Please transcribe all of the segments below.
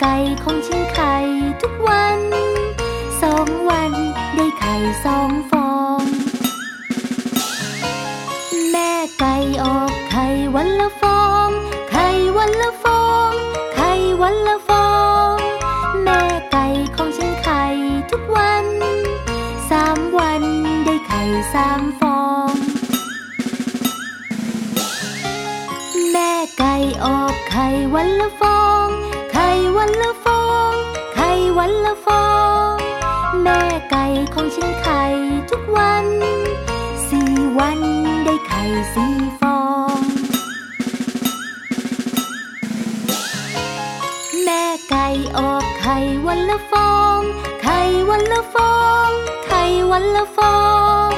ไก่ของฉันไข่ทุกวัน สองวันได้ไข่สอง วันละฟอง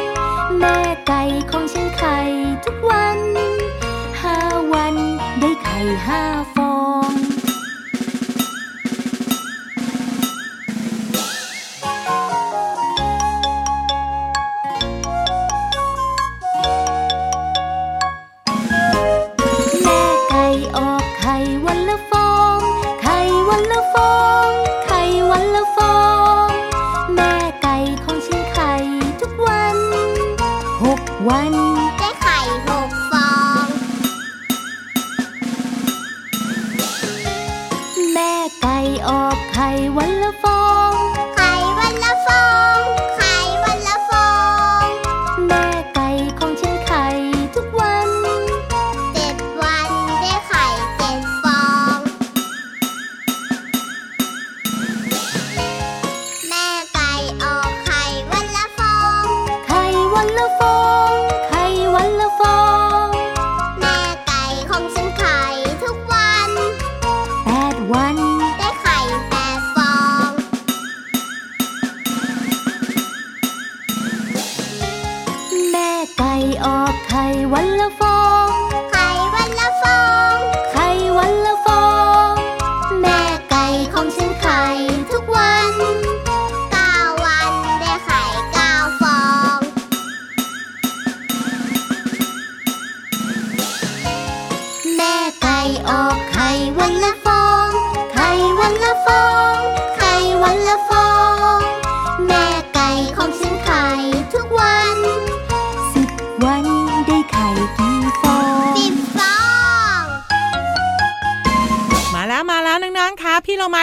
แม่ไก่ของฉันไข่ทุกวันห้าวันได้ไข่ห้าฟ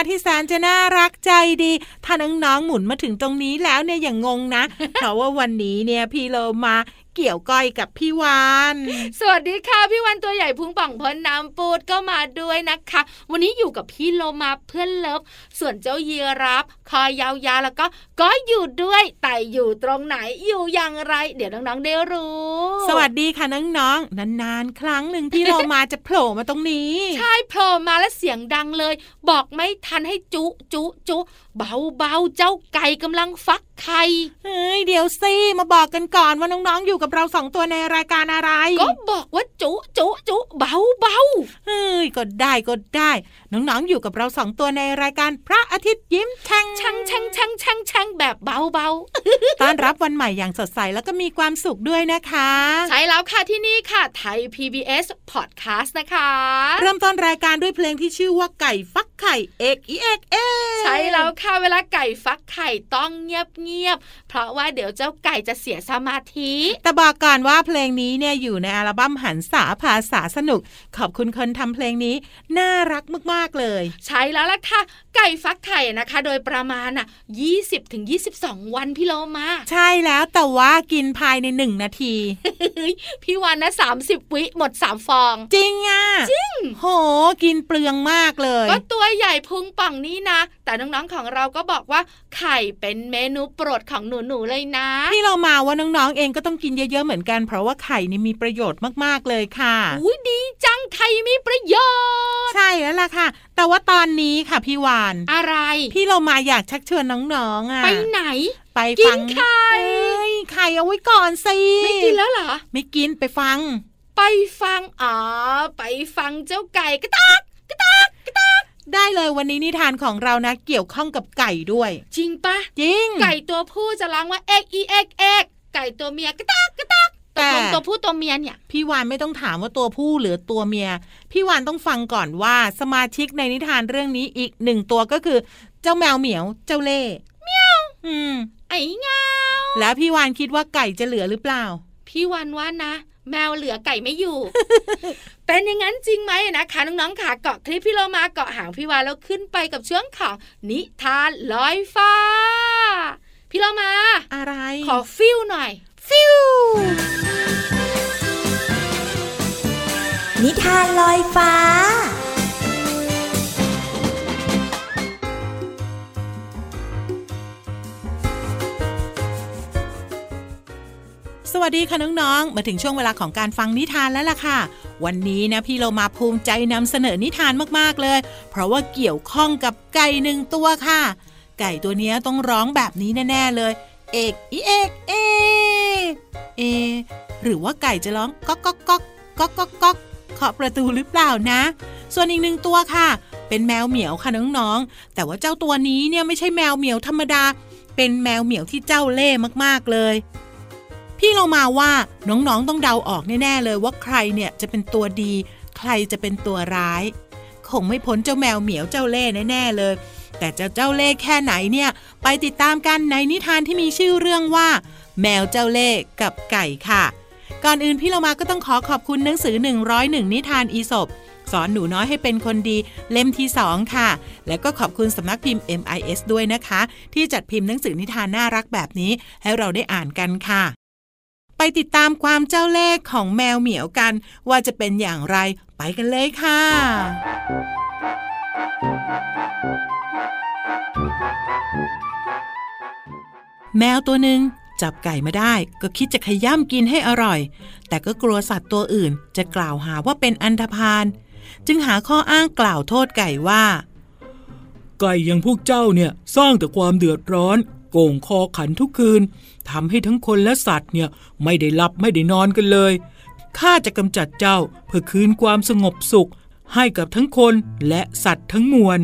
ที่แสนจะน่ารักใจดี ถ้าน้องๆหมุนมาถึงตรงนี้แล้วเนี่ยอย่างงงนะ เพราะว่าวันนี้เนี่ยพี่เรามาเกี่ยวก้อยกับพี่วานสวัสดีค่ะพี่วันตัวใหญ่พุงป่องพ้นน้ำปูดก็มาด้วยนะคะ วันนี้อยู่กับพี่โลมาเพื่อนเลิฟส่วนเจ้าเยีรับคอยาวๆแล้วก็ก็อยู่ด้วยแต่อยู่ตรงไหนอยู่อย่างไร เดี๋ยวน้องๆได้รู้ สวัสดีค่ะน้องๆนานๆ ครั้งหนึ่งพี่โลมาจะโผล่มาตรงนี้ ใช่โผล่มาแล้วเสียงดังเลย บอกไม่ทันให้จุจุจุเบาเบาเจ้าไก่กำลังฟักไข่เฮ้ยเดี๋ยวสิมาบอกกันก่อนว่าน้องๆอยู่กับเราสองตัวในรายการอะไร ก็บอกว่าจุจุจุเบาเบาเฮ้ยก็ได้ก็ได้ น้องๆอยู่กับเราสองตัวในรายการพระอาทิตย์ยิ้มแฉ่งช่างช่างช่างช่างช่างแบบเบาเบาต้อนรับวันใหม่อย่างสดใสแล้วก็มีความสุขด้วยนะคะ ใช่แล้วค่ะที่นี่ค่ะไทย PBS Podcast นะคะ เริ่มต้นรายการด้วยเพลงที่ชื่อว่าไก่ฟักไข่เอกอีเอกเอใช่แล้วค่ะเวลาไก่ฟักไข่ต้องเงียบเงียบเพราะว่าเดี๋ยวเจ้าไก่จะเสียสมาธิ แต่บอกก่อนว่าเพลงนี้เนี่ยอยู่ในอัลบั้มหันษาภาษาสนุก ขอบคุณคนทำเพลงนี้ น่ารักมากๆเลย ใช่แล้วล่ะค่ะไก่ฟักไข่นะคะ โดยประมาณอะยี่สิบถึงยี่สิบสองวันพี่โลมา ใช่แล้วแต่ว่ากินภายในหนึ่งนาที พี่วันนะสามสิบวิหมดสามฟอง จริงอะ จริง โห กินเปลืองมากเลย ก็ตัวใหญ่พุงป่องนี่นะ แต่น้องๆของเราก็บอกว่าไข่เป็นเมนูโปรดของหนูๆเลยนะที่เรามาว่าน้องๆเองก็ต้องกินเยอะๆเหมือนกัน เพราะว่าไข่นี่มีประโยชน์มากๆเลยค่ะอุ้ยดีจังไข่มีประโยชน์ ใช่แล้วล่ะค่ะ แต่ว่าตอนนี้ค่ะพี่วาน อะไร พี่เรามาอยากชักชวนน้องๆอะไปไหนไปกิฟันงไข่เอ้ยไข่เอาไว้ก่อนสิไม่กินแล้วเหรอ ไม่กินไปฟัง ไปฟังอ๋อไปฟังเจ้าไก่กระตักกระตักกระตัก ได้เลยวันนี้นิทานของเรานะเกี่ยวข้องกับไก่ด้วย จริงปะจริง ไก่ตัวผู้จะร้องว่าเอกอีเอกเอกไก่ตัวเมียกระตักกระตักตแต่กลงตัวผู้ตัวเมียเนี่ยพี่วานไม่ต้องถามว่าตัวผู้หรือตัวเมีย พี่วานต้องฟังก่อนว่าสมาชิกในนิทานเรื่องนี้อีกหนึ่งตัวก็คือ เจ้าแมวเหมียวเจ้าเล่เมียวอืมไอ้เงาแล้วพี่วานคิดว่าไก่จะเหลือหรือเปล่า พี่วันว่านะ แมวเหลือไก่ไม่อยู่ เป็นอย่างนั้นจริงไหมนะคะน้องๆขาเกาะคลิปพี่เรามาเกาะหางพี่วานแล้วขึ้นไปกับเชื่องของนิทานลอยฟ้า พี่เรามาอะไร ขอฟิลหน่อย ฟิวนิทานลอยฟ้า สวัสดีค่ะน้องๆ มาถึงช่วงเวลาของการฟังนิทานแล้วล่ะค่ะ วันนี้นะพี่เรามาภูมิใจนำเสนอนิทานมากๆเลย เพราะว่าเกี่ยวข้องกับไก่หนึ่งตัวค่ะ ไก่ตัวนี้ต้องร้องแบบนี้แน่ๆเลย เอกอีเอกเอเอ หรือว่าไก่จะร้องก๊อกก๊อกก๊อกก๊อกก๊อกก๊อกเคาะประตูหรือเปล่านะ ส่วนอีกหนึ่งตัวค่ะ เป็นแมวเหมียวค่ะน้องๆ แต่ว่าเจ้าตัวนี้เนี่ยไม่ใช่แมวเหมียวธรรมดา เป็นแมวเหมียวที่เจ้าเล่ห์มากๆเลย พี่เรามาว่าน้องๆต้องเดาออกแน่ๆเลยว่าใครเนี่ยจะเป็นตัวดี ใครจะเป็นตัวร้าย คงไม่พ้นเจ้าแมวเหมียวเจ้าเล่ห์แน่ๆเลย แต่จะเจ้าเล่ห์แค่ไหนเนี่ย ไปติดตามกันในนิทานที่มีชื่อเรื่องว่า แมวเจ้าเล่ห์กับไก่ค่ะ ก่อนอื่นพี่เรามาก็ต้องขอขอบคุณหนังสือ 101 นิทานอีสบสอนหนูน้อยให้เป็นคนดีเล่มที่ 2 ค่ะ แล้วก็ขอบคุณสำนักพิมพ์ MIS ด้วยนะคะ ที่จัดพิมพ์หนังสือนิทานน่ารักแบบนี้ ให้เราได้อ่านกันค่ะ ไปติดตามความเจ้าเล่ห์ของแมวเหมียวกัน ว่าจะเป็นอย่างไรไปกันเลยค่ะแมวตัวหนึ่งจับไก่มาได้ก็คิดจะขย้ำกินให้อร่อย แต่ก็กลัวสัตว์ตัวอื่น จะกล่าวหาว่าเป็นอันธพาลจึงหาข้ออ้างกล่าวโทษไก่ว่า ไก่อย่างพวกเจ้าเนี่ย สร้างแต่ความเดือดร้อน โก่งคอขันทุกคืน ทำให้ทั้งคนและสัตว์เนี่ยไม่ได้หลับไม่ได้นอนกันเลยข้าจะกำจัดเจ้าเพื่อคืนความสงบสุข ให้กับทั้งคนและสัตว์ทั้งมวล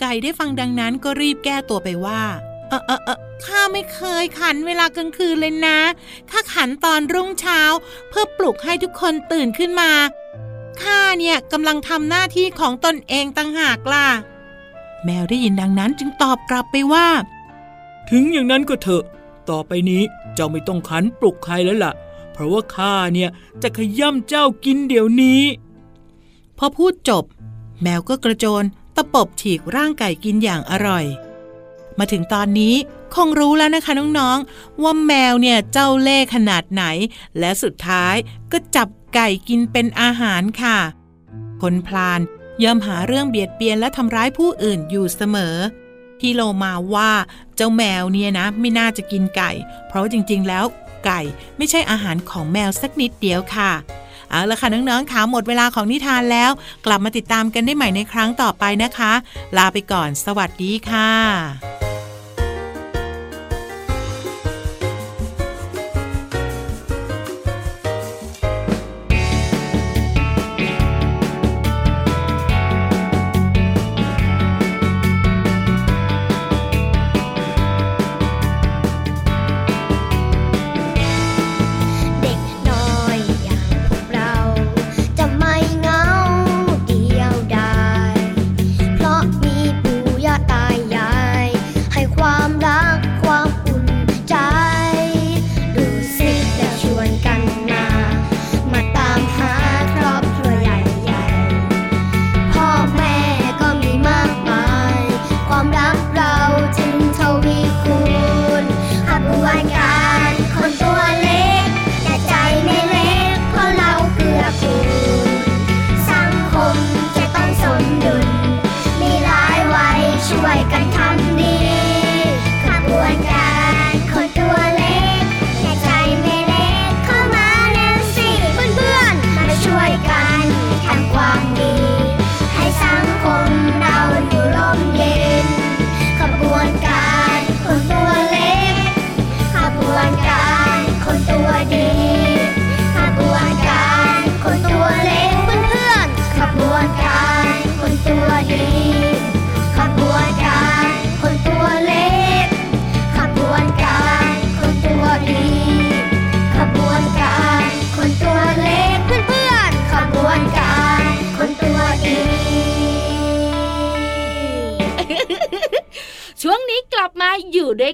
ไก่ได้ฟังดังนั้นก็รีบแก้ตัวไปว่า เออเออเออข้าไม่เคยขันเวลากลางคืนเลยนะข้าขันตอนรุ่งเช้า เพื่อปลุกให้ทุกคนตื่นขึ้นมาข้าเนี่ยกำลังทำหน้าที่ของตนเองตั้งหากล่ะ แมวได้ยินดังนั้นจึงตอบกลับไปว่า ถึงอย่างนั้นก็เถอะ ต่อไปนี้เจ้าไม่ต้องขันปลุกใครแล้วล่ะ เพราะว่าข้าเนี่ยจะขย่ำเจ้ากินเดี๋ยวนี้ พอพูดจบ แมวก็กระโจนตะปบฉีกร่างไก่กินอย่างอร่อย มาถึงตอนนี้คงรู้แล้วนะคะน้องๆ ว่าแมวเนี่ยเจ้าเล่ห์ขนาดไหน และสุดท้ายก็จับไก่กินเป็นอาหารค่ะ คนพลานย่อมหาเรื่องเบียดเบียนและทำร้ายผู้อื่นอยู่เสมอ พี่โลมาว่าเจ้าแมวเนี่ยนะไม่น่าจะกินไก่ เพราะจริงๆ แล้วไก่ไม่ใช่อาหารของแมวสักนิดเดียวค่ะ เอาละค่ะน้องๆขาหมดเวลาของนิทานแล้ว กลับมาติดตามกันได้ใหม่ในครั้งต่อไปนะคะ ลาไปก่อน สวัสดีค่ะ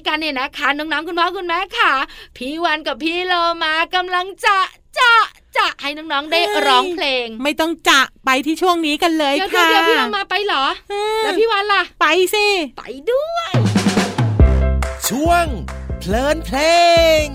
กันเนี่ยนะคะน้องๆคุณพ่อคุณแม่ค่ะ พี่วันกับพี่โลมากำลังจะจะจะให้น้องๆได้ร้องเพลง ไม่ต้องจะไปที่ช่วงนี้กันเลยเดี๋ยวค่ะเดี๋ยวพี่โลมาไปเหรออืมแล้วพี่วันล่ะ ไปสิไปด้วย ช่วงเพลินเพลง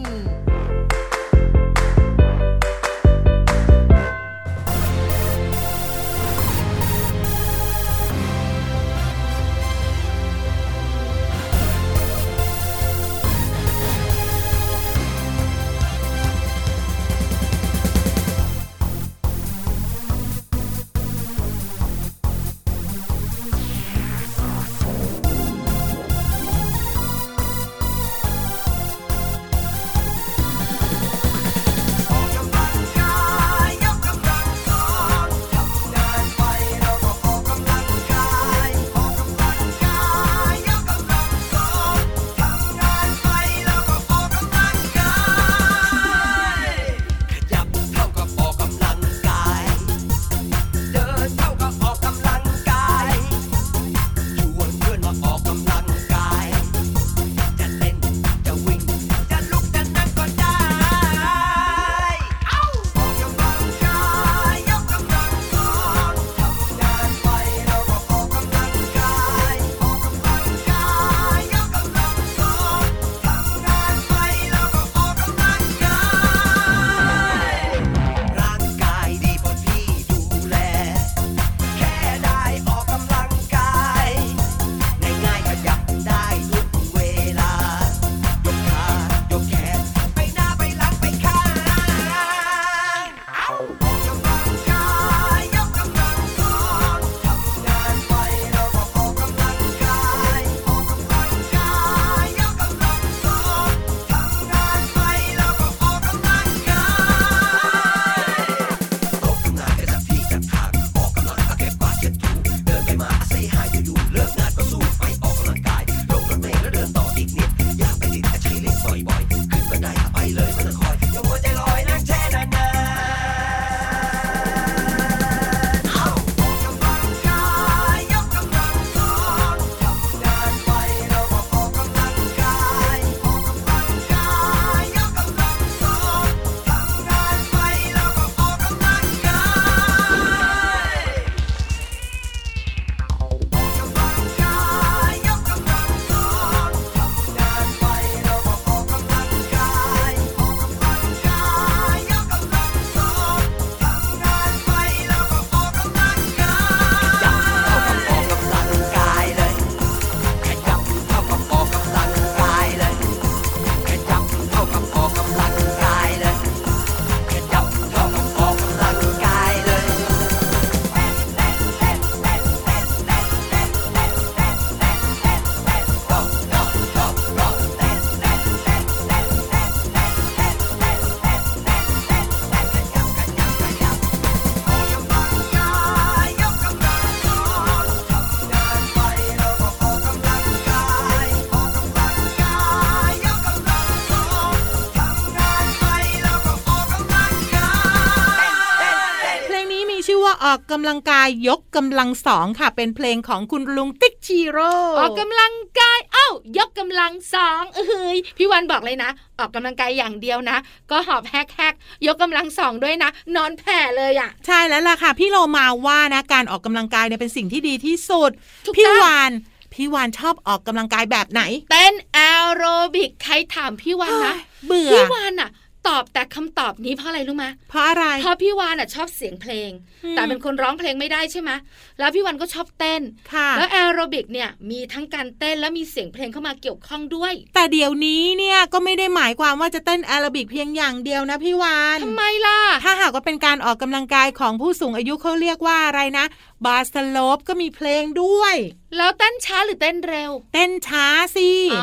ชื่อว่าออกกำลังกายยกกำลังสองค่ะ เป็นเพลงของคุณลุงติ๊กชีโร่ออกกำลังกาย เอ้ายกกำลังสองเอ้ยพี่วันบอกเลยนะ ออกกำลังกายอย่างเดียวนะ ก็หอบแฮกแฮกยกกำลังสองด้วยนะ นอนแผ่เลยอะค่ะ ใช่แล้วล่ะค่ะ พี่โลมาว่านะการออกกำลังกายเนี่ยเป็นสิ่งที่ดีที่สุดถูกต้องพี่วานพี่วานชอบออกกำลังกายแบบไหน เต้นแอโรบิกใครถามพี่วันนะเบื่อพี่วานอะ ตอบแต่คำตอบนี้เพราะอะไรรู้ไหมเพราะอะไรเพราะพี่วานอะชอบเสียงเพลงอืมแต่เป็นคนร้องเพลงไม่ได้ใช่ไหมแล้วพี่วันก็ชอบเต้นค่ะแล้วแอโรบิกเนี่ยมีทั้งการเต้นและมีเสียงเพลงเข้ามาเกี่ยวข้องด้วย แต่เดี๋ยวนี้เนี่ยก็ไม่ได้หมายความว่าจะเต้นแอโรบิกเพียงอย่างเดียวนะพี่วานทำไมล่ะ ถ้าหากว่าเป็นการออกกำลังกายของผู้สูงอายุเขาเรียกว่าอะไรนะบาสโลบก็มีเพลงด้วย แล้วเต้นช้าหรือเต้นเร็ว เต้นช้าสิอ๋อ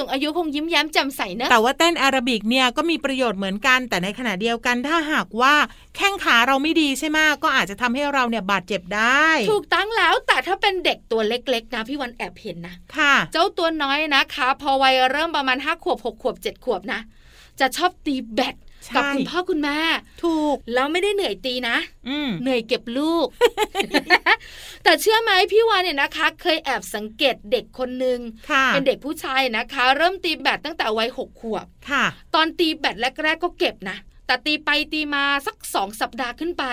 สนุกผู้สูงอายุคงยิ้มแย้มแจ่มใสเนอะแต่ว่าเต้นแอโรบิกเนี่ยก็มีประโยชน์เหมือนกัน แต่ในขณะเดียวกันถ้าหากว่าแข้งขาเราไม่ดีใช่ไหมก็อาจจะทำให้เราเนี่ยบาดเจ็บได้ ถูกตั้งแล้วแต่ถ้าเป็นเด็กตัวเล็กๆนะพี่วันแอบเห็นนะค่ะ เจ้าตัวน้อยนะคะ พอวัยเริ่มประมาณห้าขวบหกขวบเจ็ดขวบนะจะชอบตีแบดใช่ กับคุณพ่อคุณแม่ถูกแล้วไม่ได้เหนื่อยตีนะอืมเหนื่อยเก็บลูก แต่เชื่อไหมพี่วานเนี่ยนะคะ เคยแอบสังเกตเด็กคนหนึ่งค่ะเป็นเด็กผู้ชายนะคะ เริ่มตีแบดตั้งแต่วัยหกขวบค่ะตอนตีแบดแรกๆก็เก็บนะแต่ตีไปตีมาสักสองสัปดาห์ขึ้นไป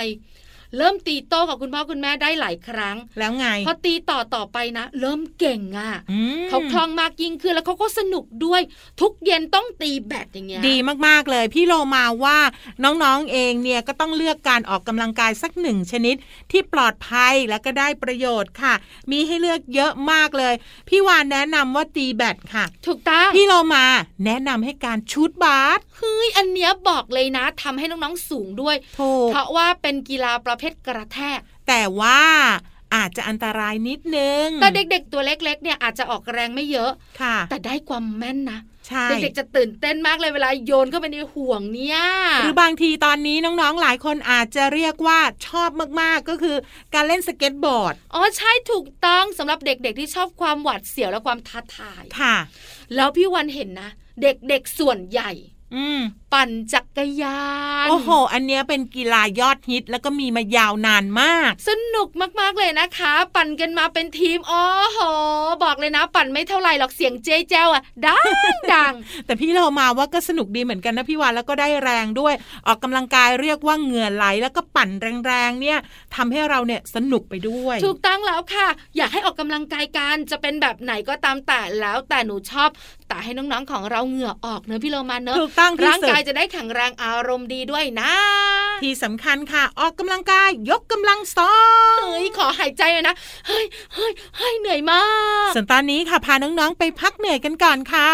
เริ่มตีโต้กับคุณพ่อคุณแม่ได้หลายครั้ง แล้วไง พอตีต่อต่อไปนะ เริ่มเก่งอะ่ะอืมเขาคล่องมากยิ่งขึ้นแล้วเขาก็สนุกด้วย ทุกเย็นต้องตีแบดอย่างเงี้ยดีมากๆเลย พี่โลมาว่าน้องๆเองเนี่ยก็ต้องเลือกการออกกำลังกายสักหนึ่งชนิดที่ปลอดภัยและก็ได้ประโยชน์ค่ะ มีให้เลือกเยอะมากเลย พี่วานแนะนำว่าตีแบดค่ะ ถูกต้องพี่โลมาแนะนำให้การชูดบาสเฮ้ยอันเนี้ยบอกเลยนะทำให้น้องๆสูงด้วยถูกเพราะว่าเป็นกีฬาประเภทกระแทก แต่ว่าอาจจะอันตรายนิดนึง แต่เด็กๆ ตัวเล็ก ๆ เนี่ยอาจจะออกแรงไม่เยอะ ค่ะ แต่ได้ความแม่นนะใช่เด็กๆจะตื่นเต้นมากเลยเวลาโยนเข้าไปในห่วงเนี่ยหรือบางทีตอนนี้น้องๆ หลายคนอาจจะเรียกว่าชอบมากๆก็คือการเล่นสเก็ตบอร์ด อ๋อใช่ถูกต้องสำหรับเด็กๆ ที่ชอบความหวาดเสียวและความท้าทาย ค่ะ แล้วพี่วันเห็นนะ เด็กๆส่วนใหญ่ อืมปั่นจักรยาน โอ้โห อันเนี้ยเป็นกีฬายอดฮิตแล้วก็มีมายาวนานมาก สนุกมากๆเลยนะคะ ปั่นกันมาเป็นทีมอ๋อโห บอกเลยนะ ปั่นไม่เท่าไหร่หรอกเสียงเจ๊แจ้วอะดังดัง แต่พี่เรามาว่าก็สนุกดีเหมือนกันนะพี่วานแล้วก็ได้แรงด้วย ออกกำลังกายเรียกว่าเหงื่อไหลแล้วก็ปั่นแรงๆเนี่ยทำให้เราเนี่ยสนุกไปด้วย ถูกต้องแล้วค่ะ อยากให้ออกกำลังกายกันจะเป็นแบบไหนก็ตามแต่แล้วแต่หนูชอบแต่ให้น้องๆของเราเหงื่อออกเนอะพี่โลมาเนอะถูกต้องที่ร่างสุดกายจะได้แข็งแรงอารมณ์ดีด้วยนะ ที่สำคัญค่ะ ออกกำลังกายยกกำลังสองเฮ้ยขอหายใจเลยนะเฮ้ยเฮ้ยเฮ้ยเหนื่อยมากส่วนตอนนี้ค่ะพาน้องๆไปพักเหนื่อยกันก่อนค่ะ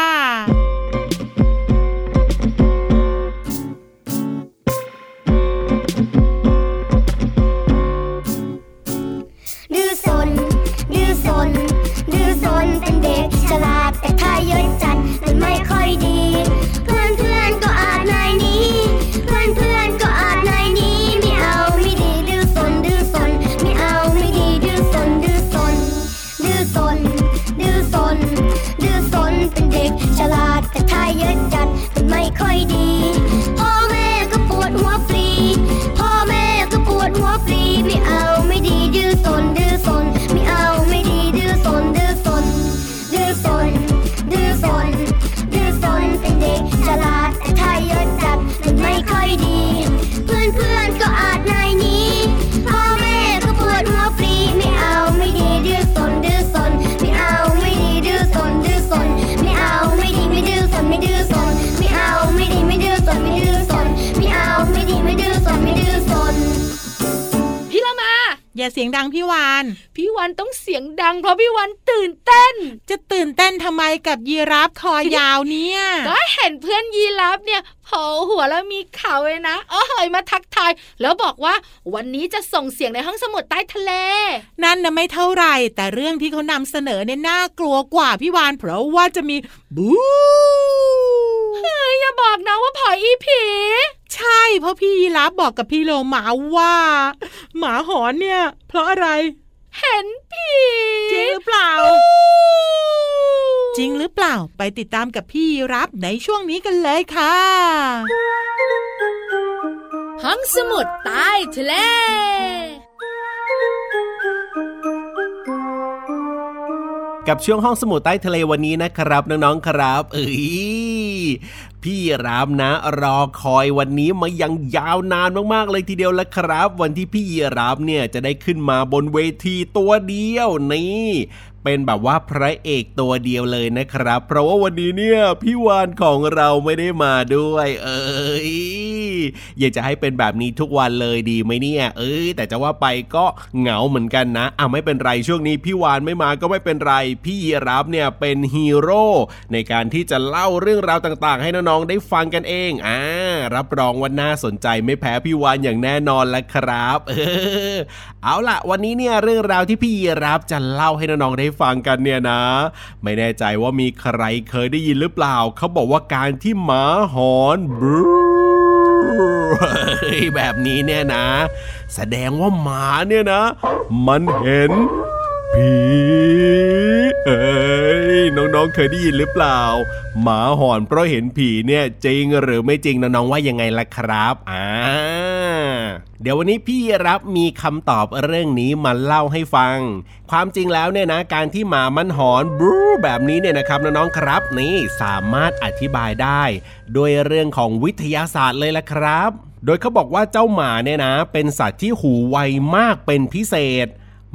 อย่าเสียงดังพี่วานพี่วันต้องเสียงดัง เพราะพี่วันตื่นเต้น จะตื่นเต้นทำไมกับยีราฟคอยาวเนี่ยก็เห็นเพื่อนยีรับเนี่ยโผล่หัวแล้วมีเขาเลยนะโอ้เยมาทักทายแล้วบอกว่าวันนี้จะส่งเสียงในห้องสมุดใต้ทะเล นั่นนะไม่เท่าไหร่ แต่เรื่องที่เขานำเสนอเนี่ยน่ากลัวกว่าพี่วานเพราะว่าจะมีบูเฮ้ยอย่าบอกนะว่าผอยอีผี ใช่เพราะพี่ยีราฟบอกกับพี่โลมาว่า หมาหอนเนี่ย เพราะอะไร เห็นผีจริงหรือเปล่า จริงหรือเปล่าไปติดตามกับพี่ยีรับในช่วงนี้กันเลยค่ะ ห้องสมุดใต้ทะเล กับช่วงห้องสมุดใต้ทะเลวันนี้นะครับ น้องๆครับ เอ้ยพี่รามนะ รอคอยวันนี้มายังยาวนานมากๆเลยทีเดียวละครับ วันที่พี่รามเนี่ยจะได้ขึ้นมาบนเวทีตัวเดียวนี่ เป็นแบบว่าพระเอกตัวเดียวเลยนะครับ เพราะว่าวันนี้เนี่ยพี่วานของเราไม่ได้มาด้วย เอ้ยอยากจะให้เป็นแบบนี้ทุกวันเลยดีไหมเนี่ย เอ้ยแต่จะว่าไปก็เหงาเหมือนกันนะอะไม่เป็นไรช่วงนี้พี่วานไม่มาก็ไม่เป็นไร พี่ยีรับเนี่ยเป็นฮีโร่ในการที่จะเล่าเรื่องราวต่างๆ ให้น้องๆได้ฟังกันเองอ่ารับรองว่าน่าสนใจไม่แพ้พี่วานอย่างแน่นอนละครับ เออเอาล่ะ วันนี้เนี่ยเรื่องราวที่พี่ยีรับจะเล่าให้น้องๆได้ฟังกันเนี่ยนะ ไม่แน่ใจว่ามีใครเคยได้ยินหรือเปล่า เขาบอกว่าการที่หมาหอนบรูแบบนี้เนี่ยนะ แสดงว่าหมาเนี่ยนะ มันเห็น ผีเอ้ยน้องๆเคยได้ยินหรือเปล่า หมาหอนเพราะเห็นผีเนี่ยจริงหรือไม่จริงน้องๆว่ายังไงล่ะครับอ่าเดี๋ยววันนี้พี่รับมีคำตอบเรื่องนี้มาเล่าให้ฟัง ความจริงแล้วเนี่ยนะการที่หมามันหอนบรูแบบนี้เนี่ยนะครับน้องๆครับนี่สามารถอธิบายได้ด้วยเรื่องของวิทยาศาสตร์เลยล่ะครับ โดยเขาบอกว่าเจ้าหมาเนี่ยนะ เป็นสัตว์ที่หูไวมากเป็นพิเศษ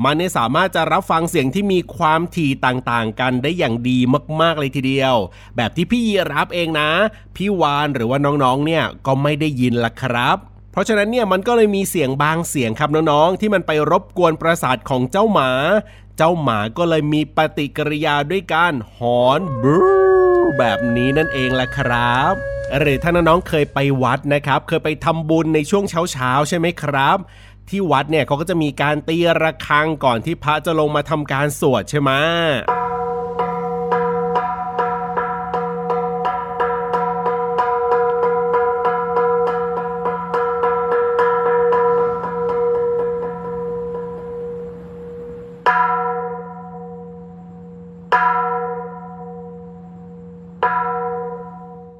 มันเนี่ยสามารถจะรับฟังเสียงที่มีความถี่ต่างๆ กันได้อย่างดีมากๆเลยทีเดียว แบบที่พี่ยีรับเองนะ พี่วานหรือว่าน้องๆเนี่ยก็ไม่ได้ยินละครับเพราะฉะนั้นเนี่ยมันก็เลยมีเสียงบางเสียงครับน้องๆที่มันไปรบกวนประสาทของเจ้าหมา เจ้าหมาก็เลยมีปฏิกิริยาด้วยการหอนบแบบนี้นั่นเองแหละครับหรือถ้าน้องๆเคยไปวัดนะครับ เคยไปทำบุญในช่วงเช้าๆใช่ไหมครับ ที่วัดเนี่ยเขาก็จะมีการตีระฆังก่อนที่พระจะลงมาทำการสวดใช่ไหม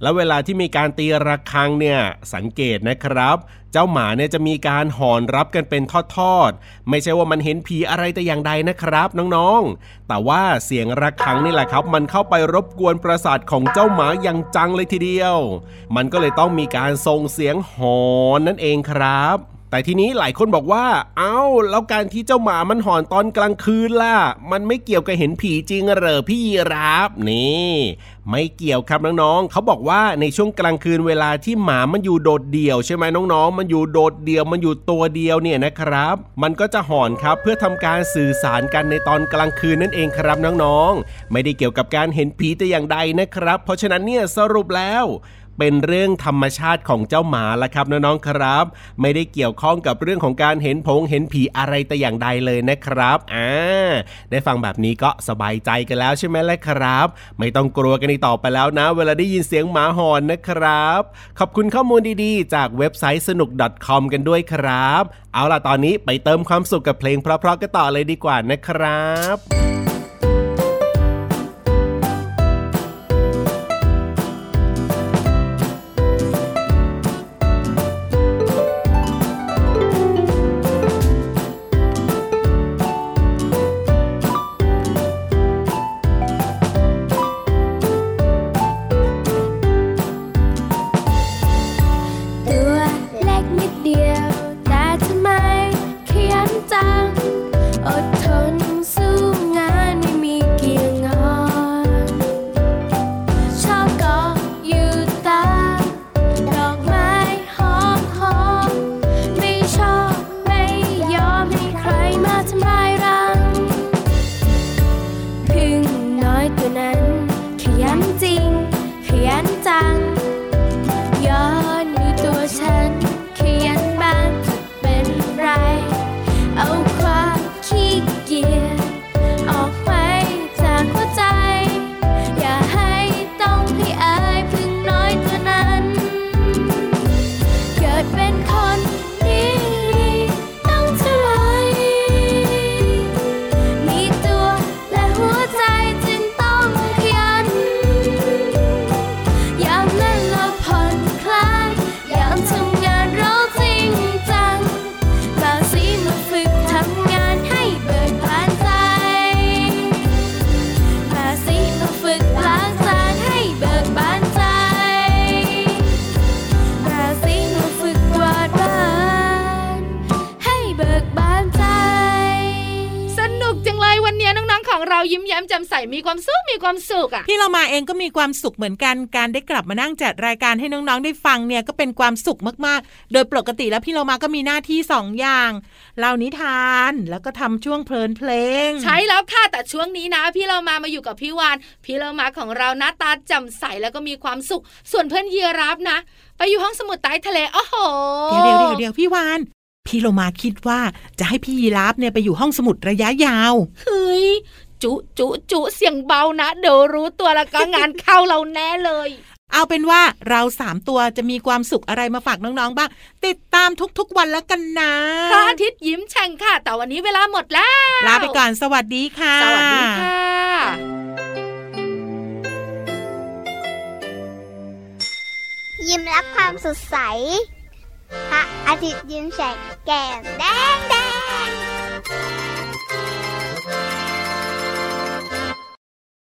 แล้วเวลาที่มีการตีระฆังเนี่ยสังเกตนะครับ เจ้าหมาเนี่ยจะมีการหอนรับกันเป็นทอดๆไม่ใช่ว่ามันเห็นผีอะไรแต่อย่างใดนะครับน้องๆ แต่ว่าเสียงระฆังนี่แหละครับ มันเข้าไปรบกวนประสาทของเจ้าหมาอย่างจังเลยทีเดียว มันก็เลยต้องมีการส่งเสียงหอนนั่นเองครับ แต่ทีนี้หลายคนบอกว่า เอ้า แล้วการที่เจ้าหมามันหอนตอนกลางคืนล่ะ มันไม่เกี่ยวกับเห็นผีจริงเหรอพี่ยีรับนี่ ไม่เกี่ยวครับน้องๆเขาบอกว่าในช่วงกลางคืนเวลาที่หมามันอยู่โดดเดี่ยว ใช่ไหมน้องๆ มันอยู่โดดเดี่ยวมันอยู่ตัวเดียวเนี่ยนะครับ มันก็จะหอนครับเพื่อทำการสื่อสารกันในตอนกลางคืนนั่นเองครับน้องๆ ไม่ได้เกี่ยวกับการเห็นผีแต่อย่างใดนะครับ เพราะฉะนั้นเนี่ยสรุปแล้ว เป็นเรื่องธรรมชาติของเจ้าหมาละครับน้องๆครับ ไม่ได้เกี่ยวข้องกับเรื่องของการเห็นผงเห็นผีอะไรแต่อย่างใดเลยนะครับอ่าได้ฟังแบบนี้ก็สบายใจกันแล้วใช่ไหมล่ะครับ ไม่ต้องกลัวกันอีกต่อไปแล้วนะ เวลาได้ยินเสียงหมาหอนนะครับ ขอบคุณข้อมูลดีๆ จากเว็บไซต์สนุก .com กันด้วยครับ เอาล่ะตอนนี้ไปเติมความสุขกับเพลงเพราะๆกันต่อเลยดีกว่านะครับ มแจ่มใสมีความสุขมีความสุขอะพี่เรามาเองก็มีความสุขเหมือนกันการได้กลับมานั่งจัดรายการให้น้องๆได้ฟังเนี่ยก็เป็นความสุขมากๆ โดยปกติแล้วพี่เรามาก็มีหน้าที่สองอย่างเล่านิทานแล้วก็ทำช่วงเพลินเพลง ใช่แล้วค่ะแต่ช่วงนี้นะ พี่เรามามาอยู่กับพี่วานพี่เรามาของเราหน้าตาแจ่มใสแล้วก็มีความสุข ส่วนเพื่อนยีรับนะ ไปอยู่ห้องสมุดใต้ทะเลโอ้โหเดี๋ยวเดี๋ยวเดี๋ยวเดี๋ยวพี่วานพี่โลมาคิดว่าจะให้พี่ยีราฟเนี่ยไปอยู่ห้องสมุดระยะยาว เฮ้ย จุจุจุเสียงเบานะเดี๋ยวรู้ตัวแล้วก็งานเข้าเราแน่เลยเอาเป็นว่าเราสามตัวจะมีความสุขอะไรมาฝากน้องๆบ้างติดตามทุกๆวันแล้วกันนะพระอาทิตย์ยิ้มแฉ่งค่ะ แต่วันนี้เวลาหมดแล้ว ลาไปก่อนสวัสดีค่ะ สวัสดีค่ะ ยิ้มรับความสดใสพระอาทิตย์ยิ้มแฉกแก้มแดงแด